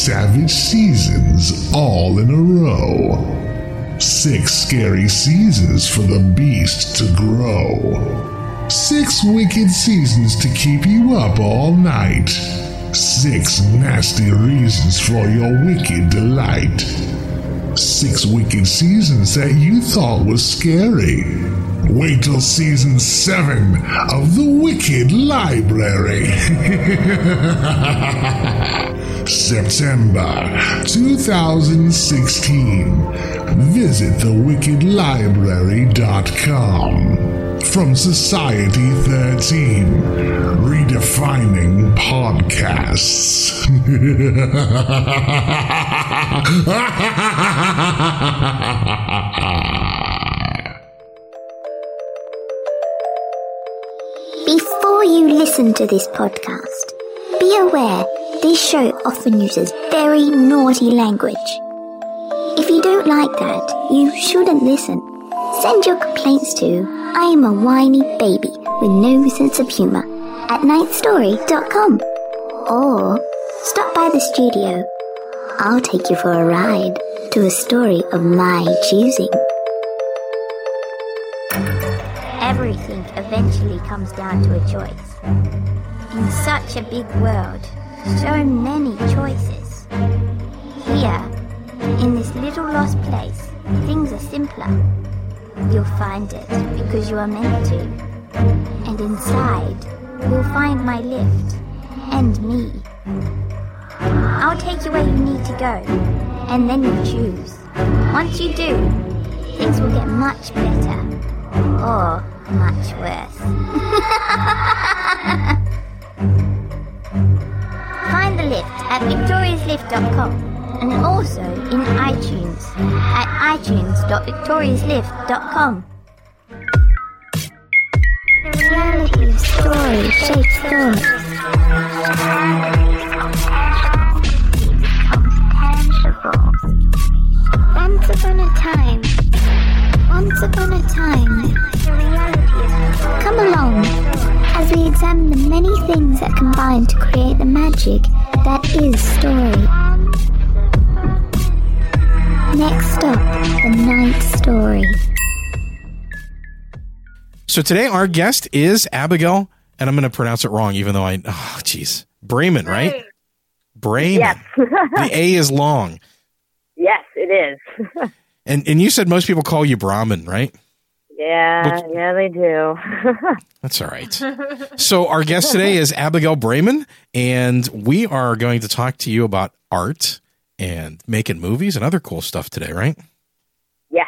Savage seasons all in a row. Six scary seasons for the beast to grow. Six wicked seasons to keep you up all night. Six nasty reasons for your wicked delight. Six wicked seasons that you thought was scary. Wait till season seven of The Wicked Library. September 2016. Visit thewickedlibrary.com. From Society 13, redefining podcasts. Before you listen to this podcast, be aware this show often uses very naughty language. If you don't like that, you shouldn't listen. Send your complaints to I am a whiny baby with no sense of humor at 9thstory.com. Or stop by the studio. I'll take you for a ride to a story of my choosing. Everything eventually comes down to a choice. In such a big world, so many choices. Here, in this little lost place, things are simpler. You'll find it because you are meant to. And inside, you'll find my lift and me. I'll take you where you need to go, and then you choose. Once you do, things will get much better. Or much worse. Find the lift at victoriaslift.com and also in iTunes at itunes.victoriaslift.com. The reality of story shapes thought. Once upon a time, once upon a time, come along as we examine the many things that combine to create the magic that is story. Next up, the Ninth Story. So today our guest is Abigail, and I'm going to pronounce it wrong, even though I, oh, jeez, Braman, right? Braman. Yes. the A is long, yes, it is. and and you said most people call you Brahmin, right? yeah, yeah, they do. That's all right. So our guest today is Abigail Braman, and we are going to talk to you about art and making movies and other cool stuff today, right? yes.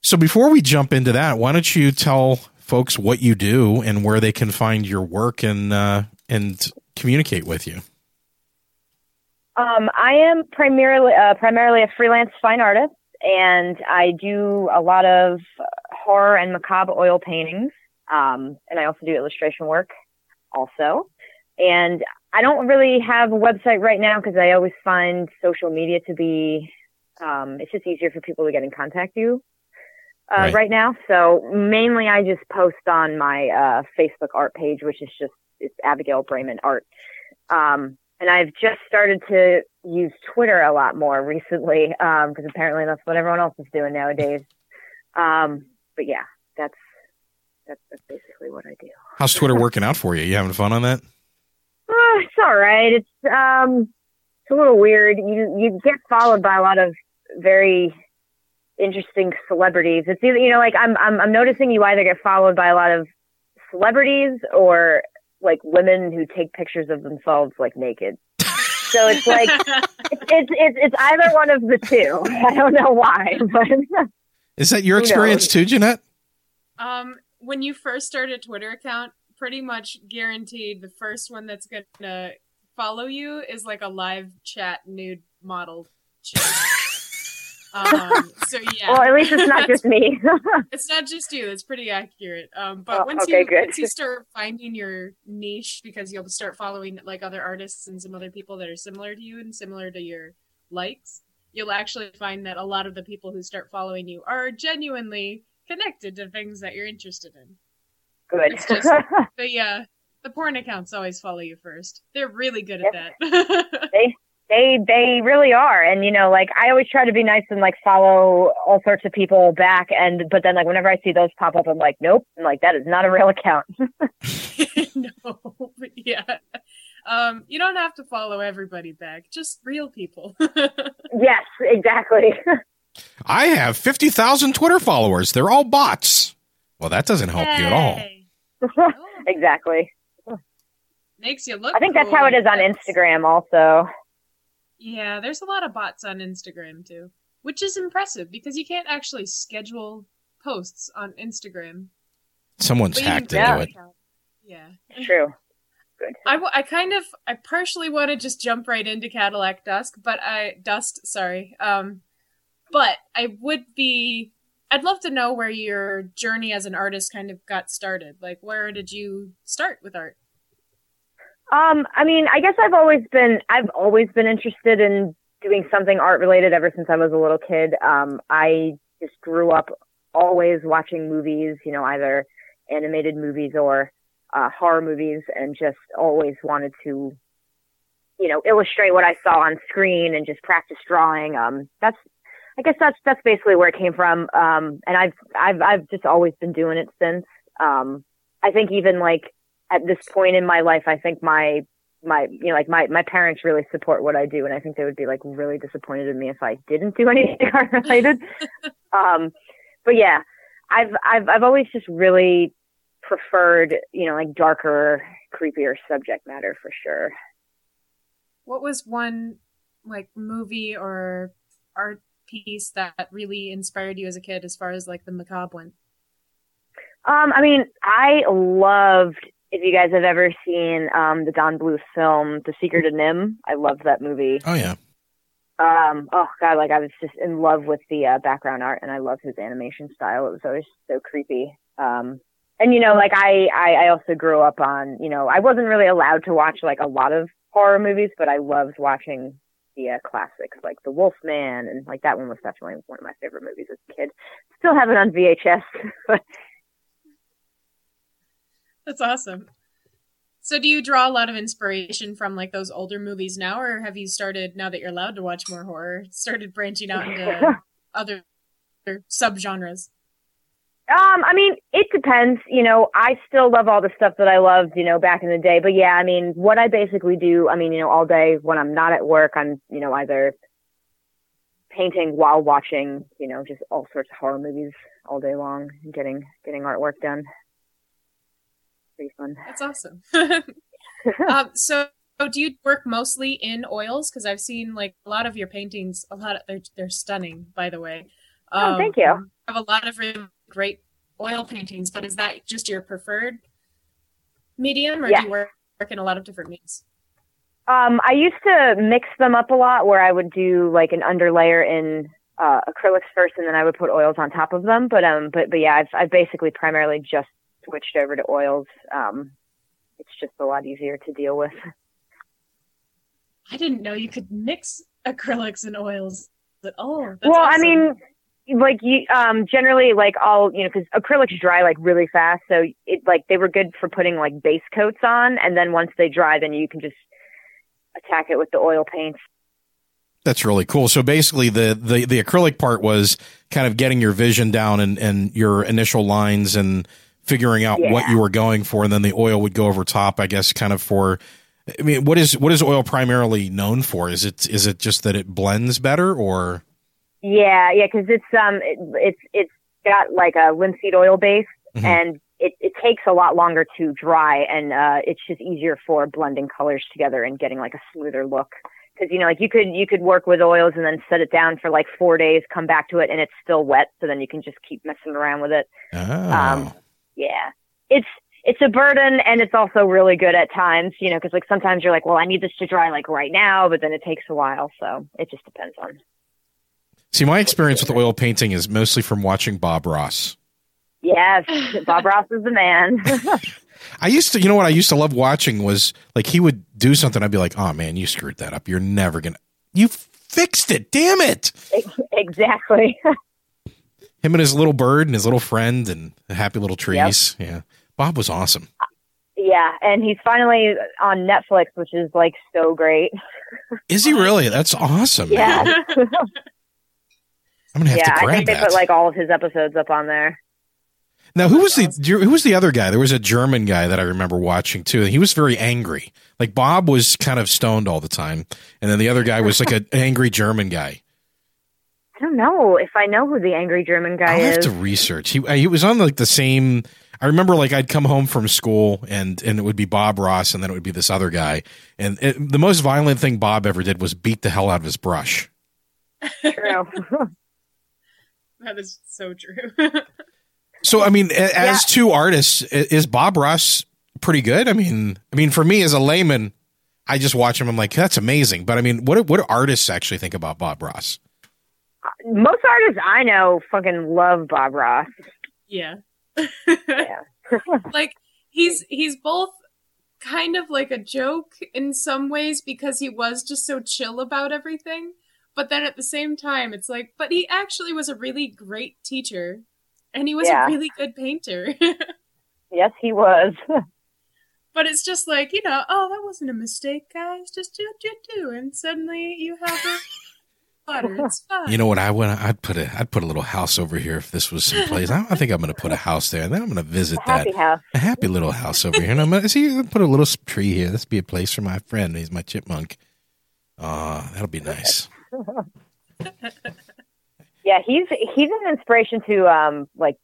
So before we jump into that, why don't you tell folks what you do and where they can find your work and uh, and communicate with you? Um, I am primarily uh, primarily a freelance fine artist, and I do a lot of horror and macabre oil paintings. Um, and I also do illustration work, also. And I don't really have a website right now because I always find social media to be um, it's just easier for people to get in contact you uh, Right. right. now. So mainly I just post on my uh, Facebook art page, which is just it's Abigail Braman Art. Um, and I've just started to use Twitter a lot more recently because apparently that's what everyone else is doing nowadays. Um, but yeah, that's that's that's basically what I do. How's Twitter working out for you? You having fun on that? Oh, it's all right. It's um, it's a little weird. You you get followed by a lot of very interesting celebrities. It's either you know like I'm I'm I'm noticing you either get followed by a lot of celebrities or like women who take pictures of themselves like naked. So it's like it's, it's it's it's either one of the two. I don't know why, but Is that your experience knows? too, Jeanette? Um, when you first started a Twitter account, pretty much guaranteed the first one that's gonna follow you is like a live chat nude model chick. um, so yeah. Well, at least it's not just me. it's not just you. It's pretty accurate. Um, but Oh, once okay, you good. once you start finding your niche, because you'll start following like other artists and some other people that are similar to you and similar to your likes, you'll actually find that a lot of the people who start following you are genuinely connected to things that you're interested in. Good. It's just- The uh, the porn accounts always follow you first. They're really good at that. they they they really are and you know like i always try to be nice and like follow all sorts of people back and but then like whenever i see those pop up i'm like nope I'm like that is not a real account no, but yeah. Um, you don't have to follow everybody back, just real people. yes exactly I have 50,000 Twitter followers. They're all bots. Well, that doesn't help you at all. Hey. Oh, exactly Makes you look. i think that's cool, how it is on instagram also Yeah, there's a lot of bots on Instagram too, which is impressive because you can't actually schedule posts on Instagram. Someone's But hacked into it. Yeah. true good I, w- I kind of I partially want to just jump right into Cadillac Dusk, but I Dust, sorry. Um, but I would be I'd love to know where your journey as an artist kind of got started. Like, where did you start with art? Um, I mean, I guess I've always been I've always been interested in doing something art related ever since I was a little kid. Um, I just grew up always watching movies, you know, either animated movies or uh, horror movies, and just always wanted to, you know, illustrate what I saw on screen and just practice drawing. Um, that's I guess that's that's basically where it came from. Um, and I've I've I've just always been doing it since. Um, I think even like at this point in my life, I think my my you know like my my parents really support what I do, and I think they would be like really disappointed in me if I didn't do anything art related. um, but yeah, I've I've I've always just really preferred you know like darker, creepier subject matter for sure. What was one like movie or art piece that really inspired you as a kid as far as like the macabre went? Um, I mean, I loved. If you guys have ever seen um, the Don Bluth film, The Secret of NIMH, I loved that movie. Oh, yeah. um oh god like i was just in love with the uh, background art and i love his animation style it was always so creepy um and you know like I, I i also grew up on you know i wasn't really allowed to watch like a lot of horror movies but i loved watching the uh, classics like the wolfman and like that one was definitely one of my favorite movies as a kid still have it on vhs but That's awesome. So do you draw a lot of inspiration from like those older movies now or have you started now that you're allowed to watch more horror, started branching out into other subgenres? Um, I mean, it depends. You know, I still love all the stuff that I loved, you know, back in the day. But yeah, I mean, what I basically do, I mean, you know, all day when I'm not at work, I'm, you know, either painting while watching, you know, just all sorts of horror movies all day long, getting getting artwork done. Pretty fun. That's awesome. um, so do you work mostly in oils? Because I've seen like a lot of your paintings. A lot of they're they're stunning, by the way. Oh, thank you. I have a lot of really great oil paintings, but is that just your preferred medium, or Yeah. do you work, work in a lot of different mediums? Um, I used to mix them up a lot where I would do like an underlayer in uh, acrylics first and then I would put oils on top of them. But, um, but, but yeah, I've, I've basically primarily just switched over to oils. Um, it's just a lot easier to deal with. I didn't know you could mix acrylics and oils. at all. that's well, I mean, like you, um, generally like all, you know, cause acrylics dry like really fast. So it like, they were good for putting like base coats on. And then once they dry, then you can just attack it with the oil paints. That's really cool. So basically, the, the, the acrylic part was kind of getting your vision down and, and your initial lines and figuring out what you were going for, and then the oil would go over top. I guess kind of for. I mean, what is what is oil primarily known for? Is it is it just that it blends better, or Yeah, yeah, because it's um, it, it's it's got like a linseed oil base, Mhm. and it it takes a lot longer to dry, and uh, it's just easier for blending colors together and getting like a smoother look. Because you know, like you could you could work with oils and then set it down for like four days, come back to it, and it's still wet, so then you can just keep messing around with it. oh, Um, Yeah, it's it's a burden and it's also really good at times, you know, because like sometimes you're like, well, I need this to dry like right now, but then it takes a while. So it just depends on. See, my experience with oil painting is mostly from watching Bob Ross. Yes, Bob Ross is the man. I used to, you know what I used to love watching was like he would do something. I'd be like, oh man, you screwed that up. You're never going to, you fixed it. Damn it. exactly. Him and his little bird and his little friend and the happy little trees. Yep. Yeah. Bob was awesome. Yeah, and he's finally on Netflix, which is like so great. Is he really? That's awesome. Yeah. I'm gonna have yeah, to grab I think they that. put like all of his episodes up on there. Now, who was the who was the other guy? There was a German guy that I remember watching too. He was very angry. Like Bob was kind of stoned all the time, and then the other guy was like an angry German guy. I don't know if I know who the angry German guy I'll have is. to research. He he was on like the same. I remember like I'd come home from school and and it would be Bob Ross and then it would be this other guy. And it, the most violent thing Bob ever did was beat the hell out of his brush. True. That is so true. So I mean, a- as two artists, is Bob Ross pretty good? I mean, I mean, for me as a layman, I just watch him. I'm like, that's amazing. But I mean, what do- what do artists actually think about Bob Ross? Uh, most artists I know fucking love Bob Ross. yeah. Yeah. like he's he's both kind of like a joke in some ways because he was just so chill about everything but then at the same time it's like but he actually was a really great teacher and he was Yeah. a really good painter yes, he was. but it's just like you know oh that wasn't a mistake guys just do what you do and suddenly you have a butter it's fine You know what I would? I'd put a I'd put a little house over here if this was someplace. I, I think I'm going to put a house there, and then I'm going to visit that Happy house. a happy little house over here. And I'm going to see put a little tree here. This be a place for my friend. He's my chipmunk. Ah, that'll be nice. Yeah, he's he's an inspiration to um like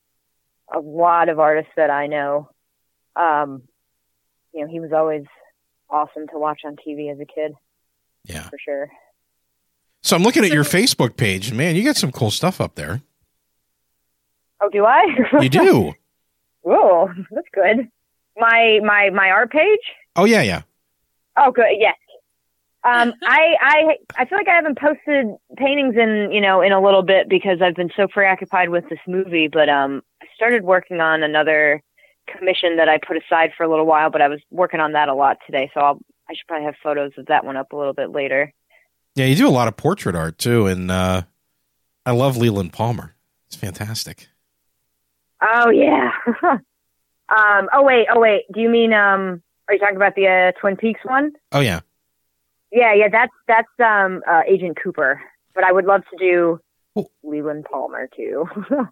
a lot of artists that I know. Um, you know, he was always awesome to watch on TV as a kid, Yeah. for sure. So I'm looking at your Facebook page, man, you got some cool stuff up there. Oh, do I? You do. oh, that's good. My my my art page. Oh yeah, yeah. Oh, good. Yes. Um, I, I, I feel like I haven't posted paintings in, you know, in a little bit because I've been so preoccupied with this movie, but, um, I started working on another commission that I put aside for a little while, but I was working on that a lot today. So I'll, I should probably have photos of that one up a little bit later. Yeah, you do a lot of portrait art too, and uh, I love Leland Palmer. It's fantastic. Oh yeah. um, oh wait, oh wait. Do you mean, um, are you talking about the, uh, Twin Peaks one? Oh yeah. Yeah, yeah, that's, that's, um, uh, Agent Cooper, but I would love to do Oh. Leland Palmer too.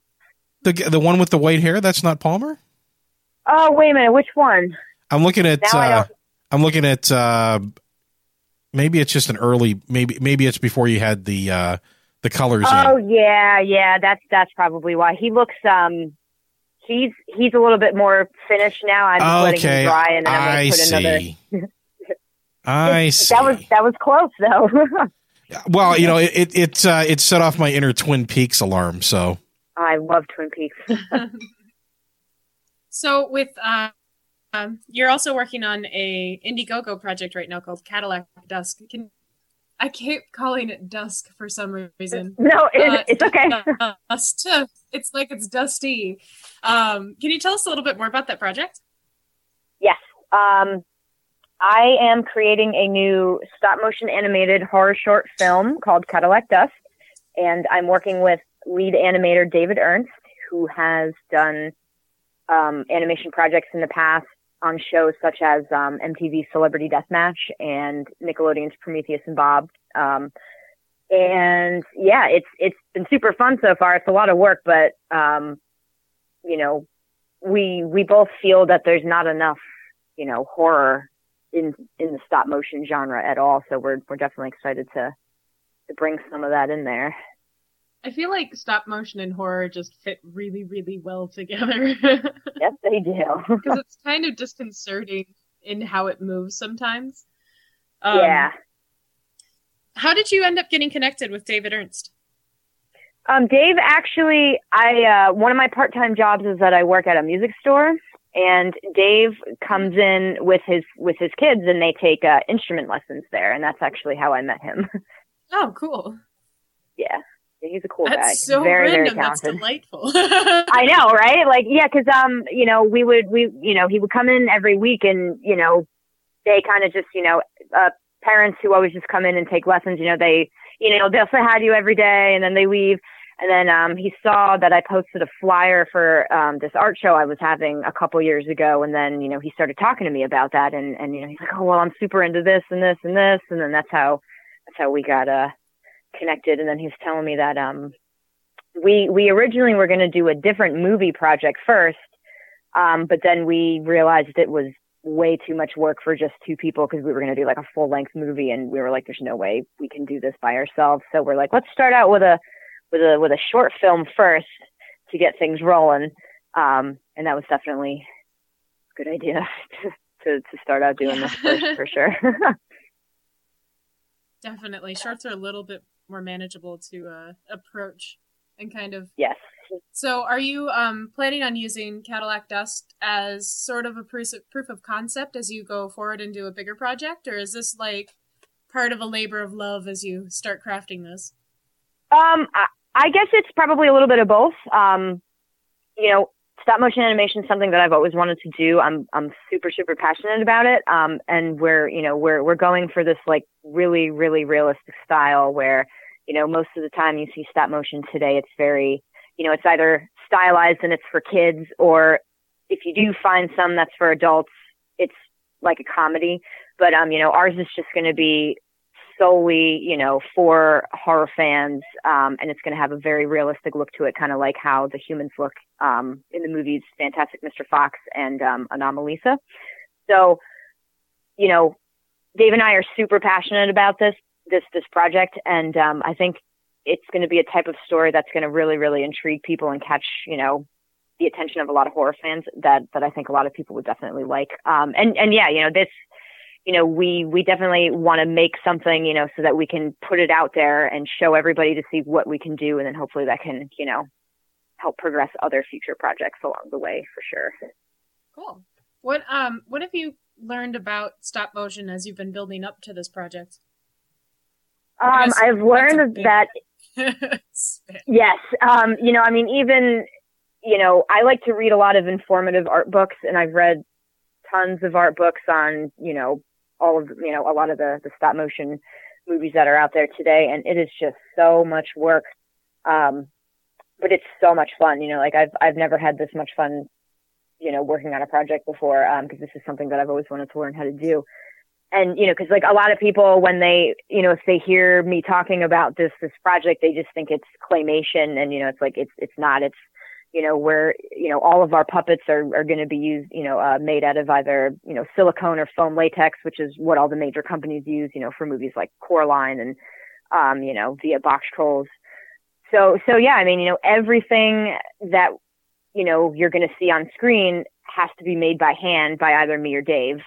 The the one with the white hair, that's not Palmer? oh, wait a minute. Which one? I'm looking at Uh, I'm looking at uh, maybe it's just an early maybe maybe it's before you had the uh, the colors in Oh in. yeah, yeah, that's that's probably why he looks um he's he's a little bit more finished now. I'm just letting Okay. him dry and then I'm I gonna put another see. I see. That was that was close though. well, you know, it it it, uh, it set off my inner Twin Peaks alarm. So I love Twin Peaks. So with uh, um, you're also working on a Indiegogo project right now called Cadillac Dusk. Can I keep calling it Dusk for some reason? no, it, Uh, it's okay. Dust. It's like it's dusty. Um, can you tell us a little bit more about that project? Yes. Um I am creating a new stop motion animated horror short film called Cadillac Dust and I'm working with lead animator David Ernst who has done um, animation projects in the past on shows such as um, MTV's Celebrity Deathmatch and Nickelodeon's Prometheus and Bob. Um, and yeah, it's it's been super fun so far. It's a lot of work, but um, you know, we we both feel that there's not enough, you know, horror in in the stop motion genre at all. So we're we're definitely excited to to bring some of that in there. I feel like stop motion and horror just fit really, really well together Yes, they do. because it's kind of disconcerting in how it moves sometimes. Um, yeah. How did you end up getting connected with David Ernst? Um, Dave, actually, I uh, one of my part-time jobs is that I work at a music store, and Dave comes in with his with his kids, and they take uh, instrument lessons there, and that's actually how I met him. Oh, cool. yeah, he's a cool That's guy. so very random. very That's delightful. I know, right? Like, yeah, because um, you know, we would we you know he would come in every week, and you know, they kind of just you know, uh, parents who always just come in and take lessons. You know, they you know they'll say hi to you every day, and then they leave. And then um, he saw that I posted a flyer for um, this art show I was having a couple years ago, and then you know he started talking to me about that, and and you know he's like, oh well, I'm super into this and this and this, and then that's how that's how we got uh connected. And then he was telling me that um we we originally were going to do a different movie project first, um, but then we realized it was way too much work for just two people because we were going to do like a full length movie, and we were like, "There's no way we can do this by ourselves." So we're like, "Let's start out with a with a with a short film first to get things rolling." Um, and that was definitely a good idea to to, to start out doing this first for sure. Definitely. Shorts are a little bit more manageable to uh, approach and kind of. yes. So, are you um, planning on using Cadillac Dust as sort of a proof proof of concept as you go forward and do a bigger project, or is this like part of a labor of love as you start crafting this? Um, I, guess it's probably a little bit of both. Um, you know, stop motion animation is something that I've always wanted to do. I'm I'm super super passionate about it. Um, and we're you know we're we're going for this like really really realistic style where you know most of the time you see stop motion today, it's very you know it's either stylized and it's for kids, or if you do find some that's for adults, it's like a comedy. But um, you know, ours is just going to be solely, you know, for horror fans, um, and it's going to have a very realistic look to it, kind of like how the humans look um, in the movies Fantastic Mr. Fox and um, Anomalisa. So, you know, Dave and I are super passionate about this this this project, and um, I think it's going to be a type of story that's going to really, really intrigue people and catch, you know, the attention of a lot of horror fans that that I think a lot of people would definitely like. Um, and and yeah, you know, this you know, we we definitely want to make something, you know, so that we can put it out there and show everybody to see what we can do, and then hopefully that can, you know, help progress other future projects along the way for sure. Cool. What um what have you learned about stop motion as you've been building up to this project? Um, I've learned that Yes. Um, you know, I mean, even, you know, I like to read a lot of informative art books and I've read tons of art books on, you know, all of, you know, a lot of the, the stop motion movies that are out there today. And it is just so much work. Um, but it's so much fun. You know, like I've, I've never had this much fun, you know, working on a project before. Um, cause this is something that I've always wanted to learn how to do and you know because like a lot of people when they you know if they hear me talking about this this project they just think it's claymation and you know it's like it's it's not it's you know where you know all of our puppets are are going to be used you know uh, made out of either you know silicone or foam latex which is what all the major companies use you know for movies like Coraline and um you know via Boxtrolls so so yeah i mean you know everything that you know you're going to see on screen has to be made by hand by either me or dave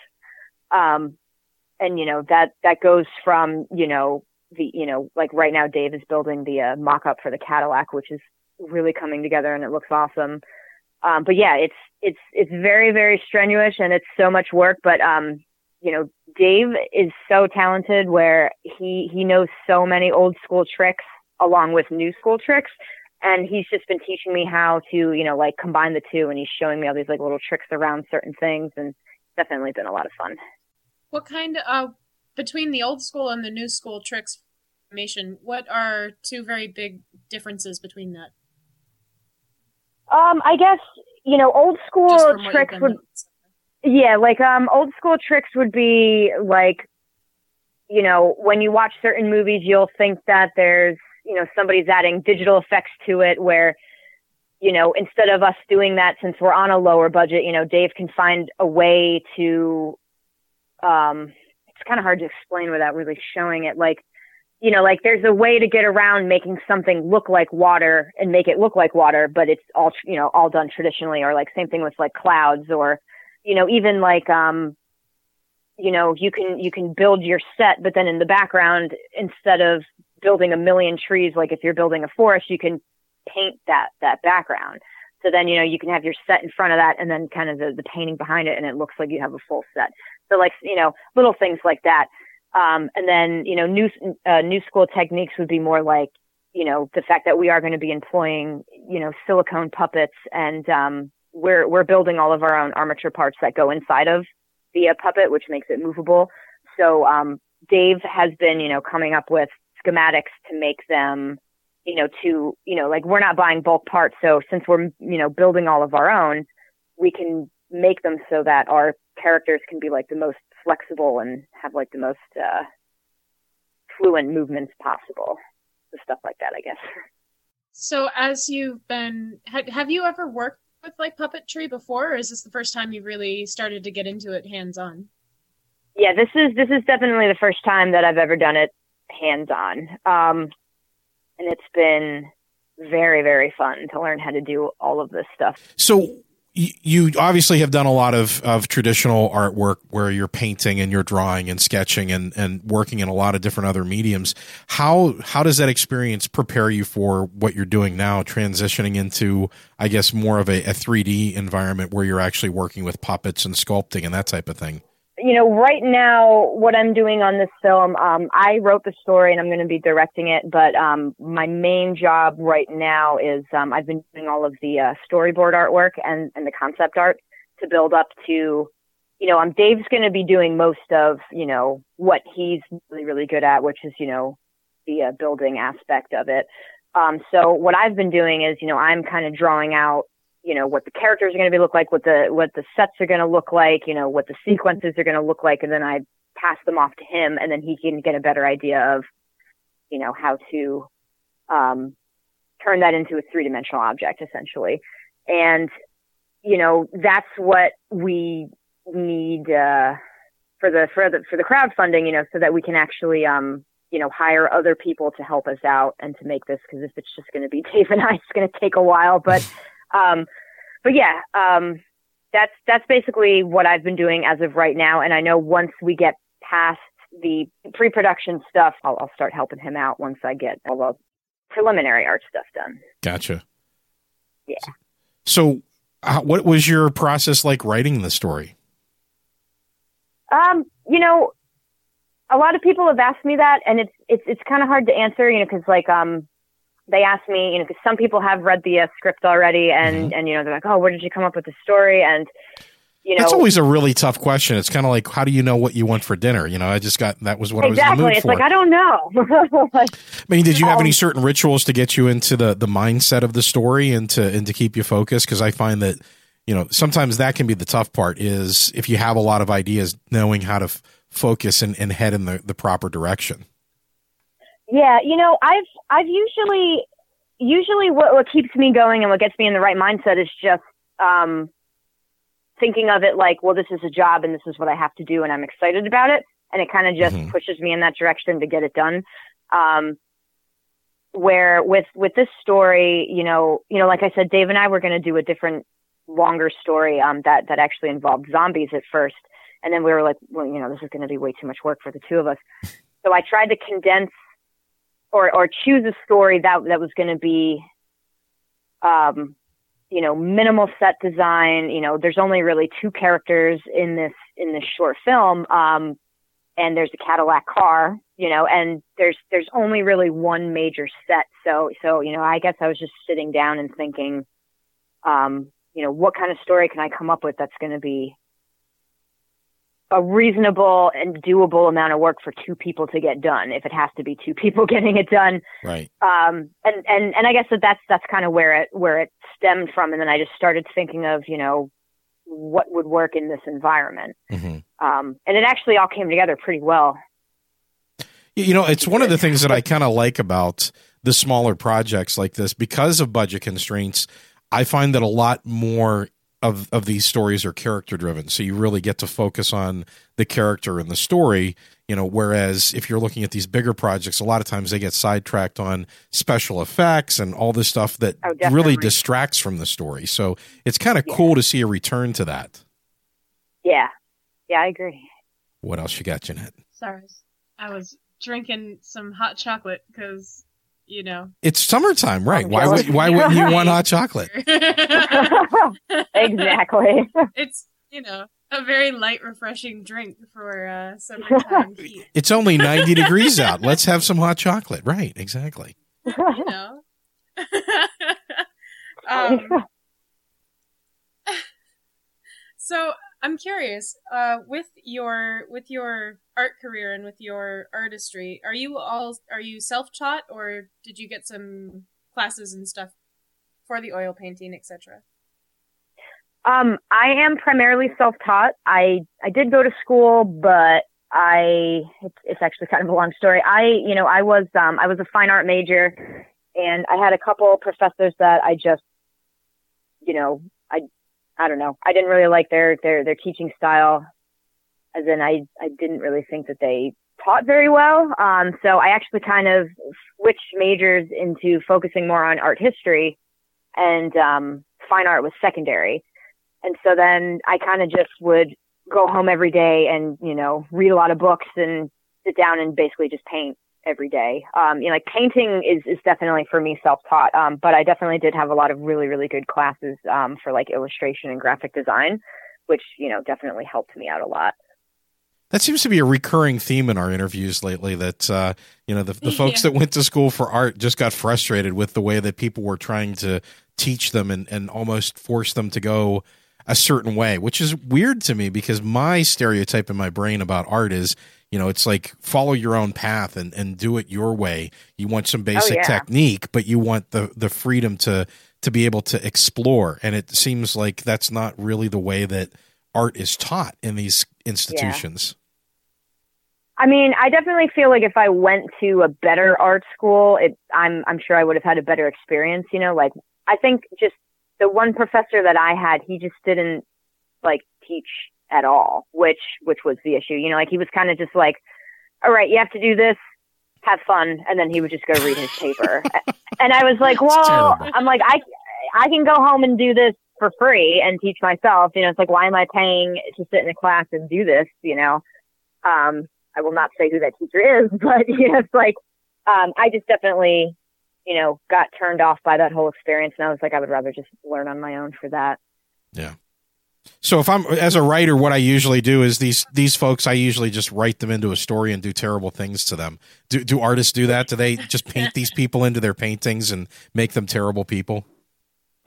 um and you know that that goes from you know the you know like right now Dave is building the uh, mock-up for the Cadillac, which is really coming together and it looks awesome. Um, but yeah, it's it's it's very very strenuous and it's so much work. But um, you know, Dave is so talented where he he knows so many old school tricks along with new school tricks. And he's just been teaching me how to, you know, like combine the two and he's showing me all these like little tricks around certain things and definitely been a lot of fun. What kind of uh between the old school and the new school tricks what are two very big differences between that? Um, I guess you know, old school Just from what you've tricks would yeah, like um, old school tricks would be like, you know, when you watch certain movies, you'll think that there's you know somebody's adding digital effects to it, where you know instead of us doing that since we're on a lower budget, you know, Dave can find a way to um, it's kind of hard to explain without really showing it, like you know, like there's a way to get around making something look like water and make it look like water, but it's all, you know, all done traditionally or like same thing with like clouds or, you know, even like, um, you know, you can, you can build your set, but then in the background, instead of building a million trees, like if you're building a forest, you can paint that, that background. So then, you know, you can have your set in front of that and then kind of the, the painting behind it and it looks like you have a full set. So like, you know, little things like that. Um, and then, you know, new, uh, new school techniques would be more like, you know, the fact that we are going to be employing, you know, silicone puppets and, um, we're, we're building all of our own armature parts that go inside of the uh, puppet, which makes it movable. So, um, Dave has been, you know, coming up with schematics to make them, you know, to, you know, like we're not buying bulk parts. So since we're, you know, building all of our own, we can make them so that our characters can be like the most flexible and have like the most, uh, fluent movements possible. So stuff like that, I guess. So as you've been, ha- have you ever worked with like puppetry before, or is this the first time you really started to get into it hands on? Yeah, this is this is definitely the first time that I've ever done it hands on. Um, and it's been very very fun to learn how to do all of this stuff. So you obviously have done a lot of, of traditional artwork where you're painting and you're drawing and sketching and, and working in a lot of different other mediums. How how does that experience prepare you for what you're doing now, transitioning into, I guess, more of a, a 3D environment where you're actually working with puppets and sculpting and that type of thing? You know, right now, what I'm doing on this film, um, I wrote the story and I'm going to be directing it, but um, my main job right now is um, I've been doing all of the uh, storyboard artwork and, and the concept art to build up to, you know, um, Dave's going to be doing most of, you know, what he's really, really good at, which is, you know, the uh, building aspect of it. Um, so what I've been doing is, you know, I'm kind of drawing out you know what the characters are going to be look like, what the what the sets are going to look like, you know what the sequences are going to look like, and then I pass them off to him, and then he can get a better idea of you know how to um, turn that into a three dimensional object essentially, and you know that's what we need uh, for the for the for the crowdfunding, you know, so that we can actually um, you know, hire other people to help us out and to make this because if it's just going to be Dave and I, it's going to take a while. But um, but yeah, um, that's that's basically what I've been doing as of right now. And I know once we get past the pre-production stuff, I'll, I'll start helping him out once I get all the preliminary art stuff done. Gotcha. Yeah. So, uh, what was your process like writing the story? Um, you know, a lot of people have asked me that, and it's it's it's kind of hard to answer, you know, because like um, they asked me, you know, because some people have read the uh, script already, and mm-hmm. and you know they're like, oh, where did you come up with the story? And you know, that's always a really tough question. It's kind of like, how do you know what you want for dinner? You know, I just got that was what exactly. I was mood it's for. like I don't know. I mean, did you have um, any certain rituals to get you into the the mindset of the story and to and to keep you focused? Because I find that you know sometimes that can be the tough part. Is if you have a lot of ideas, knowing how to f- focus and, and head in the the proper direction. Yeah, you know, I've I've usually usually what what keeps me going and what gets me in the right mindset is just um thinking of it like, well, this is a job and this is what I have to do and I'm excited about it. And it kind of just mm-hmm. pushes me in that direction to get it done. Um where with with this story, you know, you know, like I said, Dave and I were going to do a different, longer story um, that that actually involved zombies at first, and then we were like, well, you know, this is going to be way too much work for the two of us. So I tried to condense or or choose a story that that was going to be um you know minimal set design you know there's only really two characters in this in this short film um and there's a Cadillac car you know and there's there's only really one major set. So so you know I guess I was just sitting down and thinking um you know what kind of story can I come up with that's going to be a reasonable and doable amount of work for two people to get done if it has to be two people getting it done. Right. Um and and and i guess that that's that's kind of where it where it stemmed from. And then i just started thinking of you know what would work in this environment. Mm-hmm. um and it actually all came together pretty well. You know it's one of the things that i kind of like about the smaller projects like this because of budget constraints i find that a lot more of of these stories are character driven so you really get to focus on the character and the story you know whereas if you're looking at these bigger projects a lot of times they get sidetracked on special effects and all this stuff that oh, really distracts from the story. So it's kind of yeah. cool to see a return to that. Yeah. Yeah i agree. What else you got jeanette? Sorry i was drinking some hot chocolate because you know. It's summertime, right? Why would why wouldn't you want hot chocolate? exactly. it's you know a very light, refreshing drink for uh, summertime heat. It's only 90 degrees out. Let's have some hot chocolate. Right, exactly. You know. um, so I'm curious, uh, with your with your art career and with your artistry, are you all are you self taught or did you get some classes and stuff for the oil painting, etc.? Um, I am primarily self-taught. I I did go to school, but I it's, it's actually kind of a long story. I you know I was um I was a fine art major, and I had a couple professors that I just you know I don't know I didn't really like their their their teaching style, as in I I didn't really think that they taught very well. Um, so I actually kind of switched majors into focusing more on art history, and um, fine art was secondary. And so then I kind of just would go home every day and, you know, read a lot of books and sit down and basically just paint every day. Um, you know, like painting is, is definitely for me self-taught. Um, but I definitely did have a lot of really, really good classes, um, for like illustration and graphic design, which, you know, definitely helped me out a lot. That seems to be a recurring theme in our interviews lately. That uh, you know, the, the folks Yeah. that went to school for art just got frustrated with the way that people were trying to teach them and, and almost force them to go a certain way, which is weird to me because my stereotype in my brain about art is, you know, it's like follow your own path and, and do it your way. You want some basic yeah. technique, but you want the the freedom to to be able to explore. And it seems like that's not really the way that art is taught in these institutions. I mean, I definitely feel like if I went to a better art school, it, I'm, I'm sure I would have had a better experience, you know, like I think just the one professor that I had, he just didn't like teach at all, which, which was the issue, you know, like he was kind of just like, all right, you have to do this, have fun. And then he would just go read his paper. and I was like, well. I'm like, I, I can go home and do this for free and teach myself. You know, it's like, why am I paying to sit in a class and do this? You know, um, I will not say who that teacher is, but you know, it's like, um, I just definitely, you know, got turned off by that whole experience. And I was like, I would rather just learn on my own for that. So if I'm as a writer, what I usually do is these these folks, I usually just write them into a story and do terrible things to them. Do do artists do that? Do they just paint these people into their paintings and make them terrible people?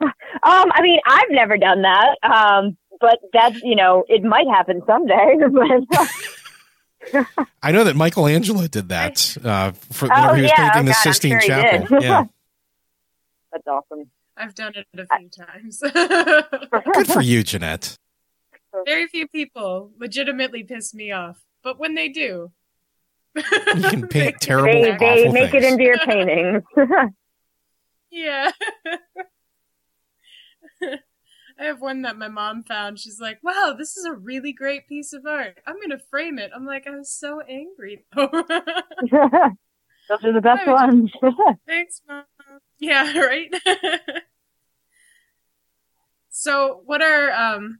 Um, I mean, I've never done that. Um, but that's, you know, it might happen someday, but I know that Michelangelo did that uh, for whenever Oh, he was yeah. painting Oh, the God, Sistine sure Chapel. Yeah, that's awesome. I've done it a few times. good for you, Jeanette. Very few people legitimately piss me off, but when they do, You can paint They- terrible, They, they awful make things. it into your paintings. Yeah. I have one that my mom found. She's like, "Wow, this is a really great piece of art. I'm gonna frame it." I'm like, I was so angry. though." Those are the best ones. Thanks, mom. Yeah, right. So, what are um?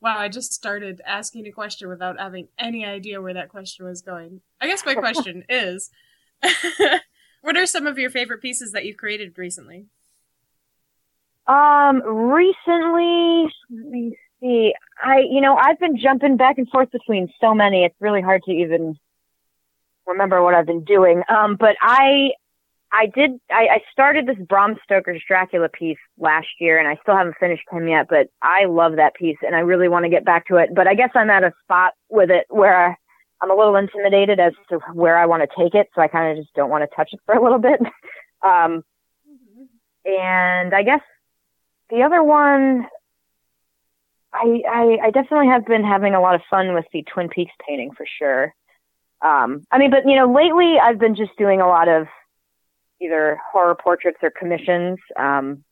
Wow, I just started asking a question without having any idea where that question was going. I guess my question is, what are some of your favorite pieces that you've created recently? Um, recently, let me see. I, you know, I've been jumping back and forth between so many. It's really hard to even remember what I've been doing. Um, but I, I did, I, I started this Bram Stoker's Dracula piece last year and I still haven't finished him yet, but I love that piece and I really want to get back to it. But I guess I'm at a spot with it where I'm a little intimidated as to where I want to take it. So I kind of just don't want to touch it for a little bit. um, and I guess the other one, I, I, I definitely have been having a lot of fun with the Twin Peaks painting for sure. Um, I mean, but you know, lately I've been just doing a lot of either horror portraits or commissions. Um,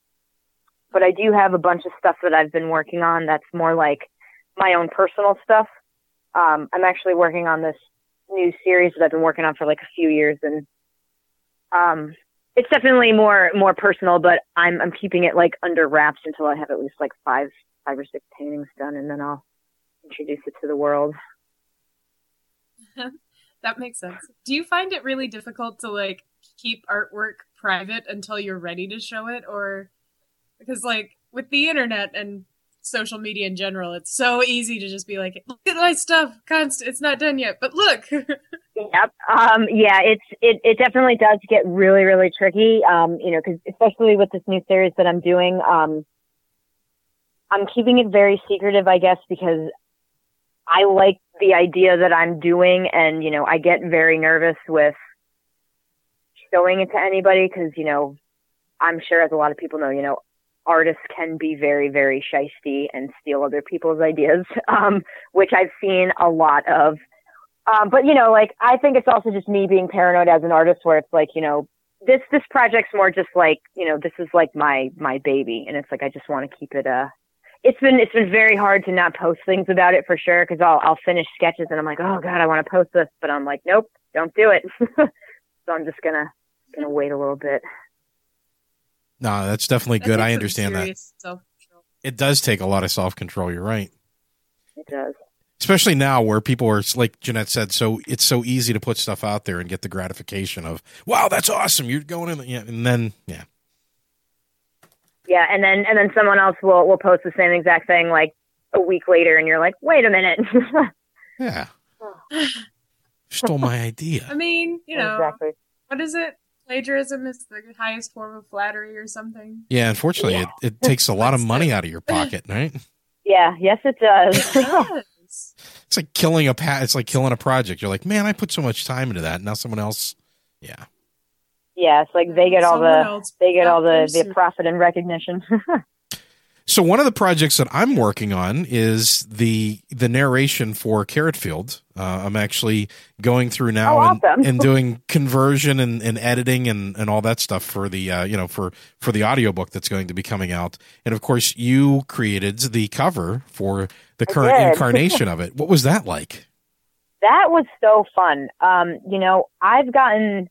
but I do have a bunch of stuff that I've been working on that's more like my own personal stuff. Um, I'm actually working on this new series that I've been working on for like a few years and, um, it's definitely more more personal, but I'm I'm keeping it like under wraps until I have at least like five five or six paintings done, and then I'll introduce it to the world. That makes sense. Do you find it really difficult to like keep artwork private until you're ready to show it or because like with the internet and social media in general it's so easy to just be like look at my stuff const it's not done yet but look Yep. Um, yeah, it's it, it definitely does get really really tricky. Um, you know, because especially with this new series that I'm doing, um, I'm keeping it very secretive, I guess, because I like the idea that I'm doing, and you know, I get very nervous with showing it to anybody because you know, I'm sure as a lot of people know, you know, artists can be very very shisty and steal other people's ideas, um, which I've seen a lot of. Um, but you know, like I think it's also just me being paranoid as an artist, where it's like, you know, this this project's more just like, you know, this is like my my baby, and it's like I just want to keep it. Uh, it's been it's been very hard to not post things about it for sure, because I'll I'll finish sketches and I'm like, oh god, I want to post this, but I'm like, nope, don't do it. so I'm just gonna gonna wait a little bit. No, that's definitely good. takes I understand that. self-control. It does take a lot of self control. You're right. It does. especially now where people are like Jeanette said, so it's so easy to put stuff out there and get the gratification of, wow, that's awesome. You're going in, yeah, and then yeah, Yeah, and then and then someone else will will post the same exact thing like a week later, and you're like, wait a minute. yeah, stole my idea. i mean you know exactly. what is it plagiarism is the highest form of flattery or something Yeah, unfortunately, It, it takes a lot of money out of your pocket, right? Yeah. Yes, it does. Yes. It's like killing a pat. It's like killing a project. You're like, man, I put so much time into that. And now someone else, yeah, yeah, it's like they get all Someone the else they get all the the profit and recognition. So one of the projects that I'm working on is the the narration for Carrot Field. Uh, I'm actually going through now Oh, and, awesome. and doing conversion and, and editing and, and all that stuff for the uh, you know for for the audiobook that's going to be coming out. And of course, you created the cover for the current did. incarnation of it. What was that like? that was so fun. Um, you know, I've gotten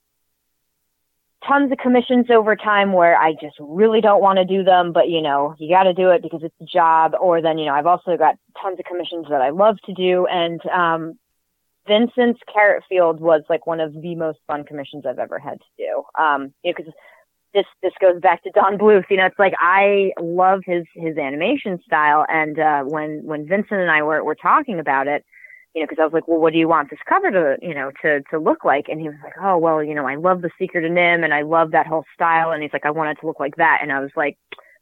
tons of commissions over time where I just really don't want to do them, but you know, you got to do it because it's a job. Or then, you know, I've also got tons of commissions that I love to do. And, um, Vincent's Carrot Field was like one of the most fun commissions I've ever had to do. Um, you know, cause this, this goes back to Don Bluth. You know, it's like I love his, his animation style. And, uh, when, when Vincent and I were, were talking about it, you know, because I was like, well, what do you want this cover to, you know, to to look like? And he was like, oh, well, you know, I love the Secret of NIMH and I love that whole style. And he's like, I want it to look like that. And I was like,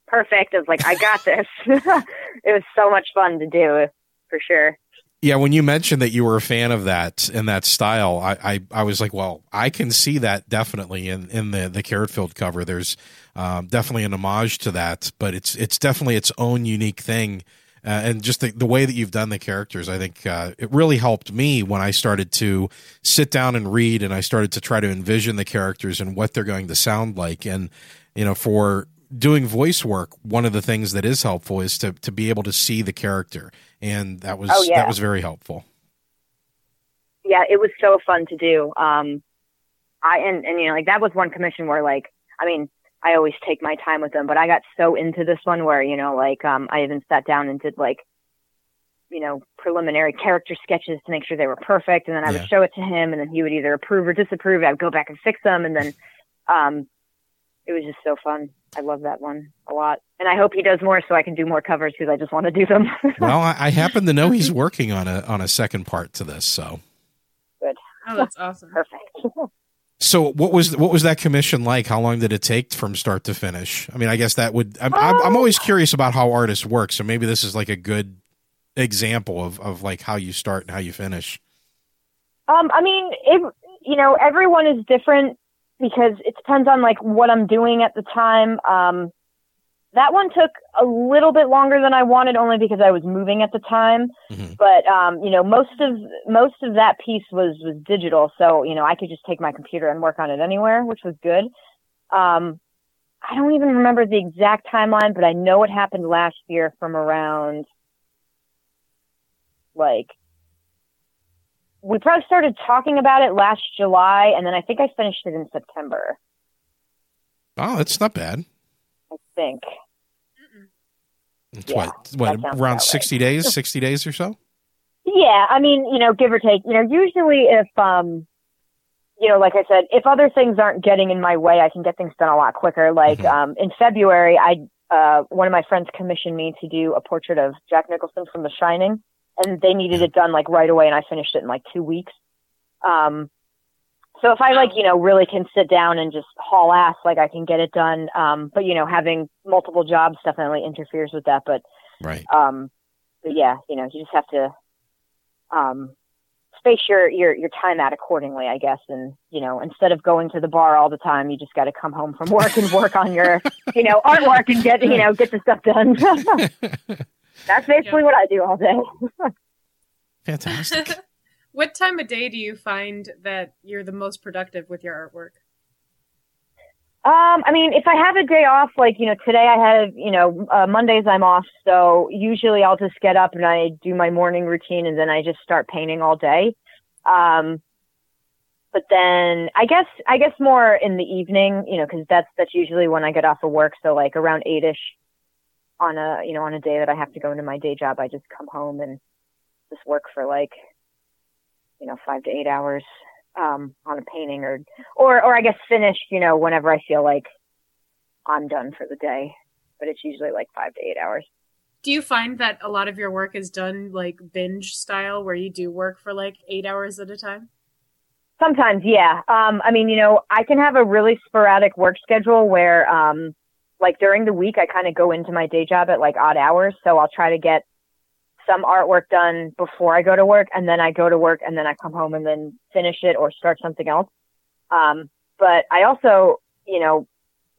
perfect. I was like, I got this. it was so much fun to do, for sure. Yeah, when you mentioned that you were a fan of that and that style, I, I, I was like, well, I can see that definitely in, in the the Carrot Field cover. There's um, definitely an homage to that, but it's it's definitely its own unique thing. Uh, and just the, the way that you've done the characters, I think uh, it really helped me when I started to sit down and read, and I started to try to envision the characters and what they're going to sound like. And you know, for doing voice work, one of the things that is helpful is to to be able to see the character, and that was Oh, yeah. that was very helpful. yeah, it was so fun to do. Um, I and and you know, like that was one commission where like, I mean, I always take my time with them, but I got so into this one where you know, like, um, I even sat down and did like, you know, preliminary character sketches to make sure they were perfect, and then I Yeah. would show it to him, and then he would either approve or disapprove. I'd go back and fix them, and then, um, it was just so fun. I love that one a lot, and I hope he does more so I can do more covers because I just want to do them. well, I, I happen to know he's working on a on a second part to this. So, Good. Oh, that's awesome. Perfect. so what was what was that commission like? How long did it take from start to finish? I mean, I guess that would. I'm I'm, I'm always curious about how artists work. So maybe this is like a good example of of like how you start and how you finish. Um, I mean, it, you know, everyone is different because it depends on like what I'm doing at the time. Um, that one took a little bit longer than I wanted only because I was moving at the time. Mhm. But, um, you know, most of, most of that piece was, was digital. So, you know, I could just take my computer and work on it anywhere, which was good. Um, I don't even remember the exact timeline, but I know it happened last year from around like we probably started talking about it last July, and then I think I finished it in September. Oh, that's not bad. Think. It's Yeah, what what around about sixty days, sixty days or so. Yeah, I mean, you know, give or take. You know, usually if um, you know, like I said, if other things aren't getting in my way, I can get things done a lot quicker. Like, Mhm. um, in February, I, uh, one of my friends commissioned me to do a portrait of Jack Nicholson from The Shining and they needed it done like right away and I finished it in like two weeks. Um, so if I like, you know, really can sit down and just haul ass, like I can get it done. Um, but you know, having multiple jobs definitely interferes with that. But, Right. um, but yeah, you know, you just have to, um, space your, your, your time out accordingly, I guess. And, you know, instead of going to the bar all the time, you just got to come home from work and work on your, you know, artwork and get, you know, get the stuff done. That's basically what I do all day. Fantastic. What time of day do you find that you're the most productive with your artwork? Um, I mean, if I have a day off, like, you know, today I have, you know, uh, Mondays I'm off. So usually I'll just get up and I do my morning routine and then I just start painting all day. Um, but then I guess, I guess more in the evening, you know, cause that's, that's usually when I get off of work. So like around eight ish on a, you know, on a day that I have to go into my day job, I just come home and just work for like, you know, five to eight hours um, on a painting or, or, or I guess finish, you know, whenever I feel like I'm done for the day. But it's usually like five to eight hours. Do you find that a lot of your work is done like binge style where you do work for like eight hours at a time? Sometimes, yeah. Um, I mean, you know, I can have a really sporadic work schedule where, um, like during the week, I kind of go into my day job at like odd hours. So I'll try to get some artwork done before I go to work and then I go to work and then I come home and then finish it or start something else. Um, but I also, you know,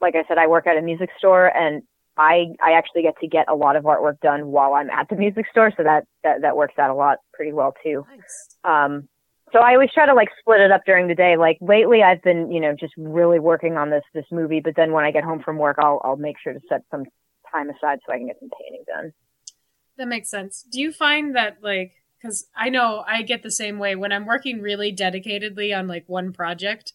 like I said, I work at a music store and I, I actually get to get a lot of artwork done while I'm at the music store. So that, that, that works out a lot pretty well too. Nice. Um, so I always try to like split it up during the day. Like lately I've been, you know, just really working on this, this movie, but then when I get home from work, I'll, I'll make sure to set some time aside so I can get some painting done. That makes sense. Do you find that like cuz I know I get the same way when I'm working really dedicatedly on like one project,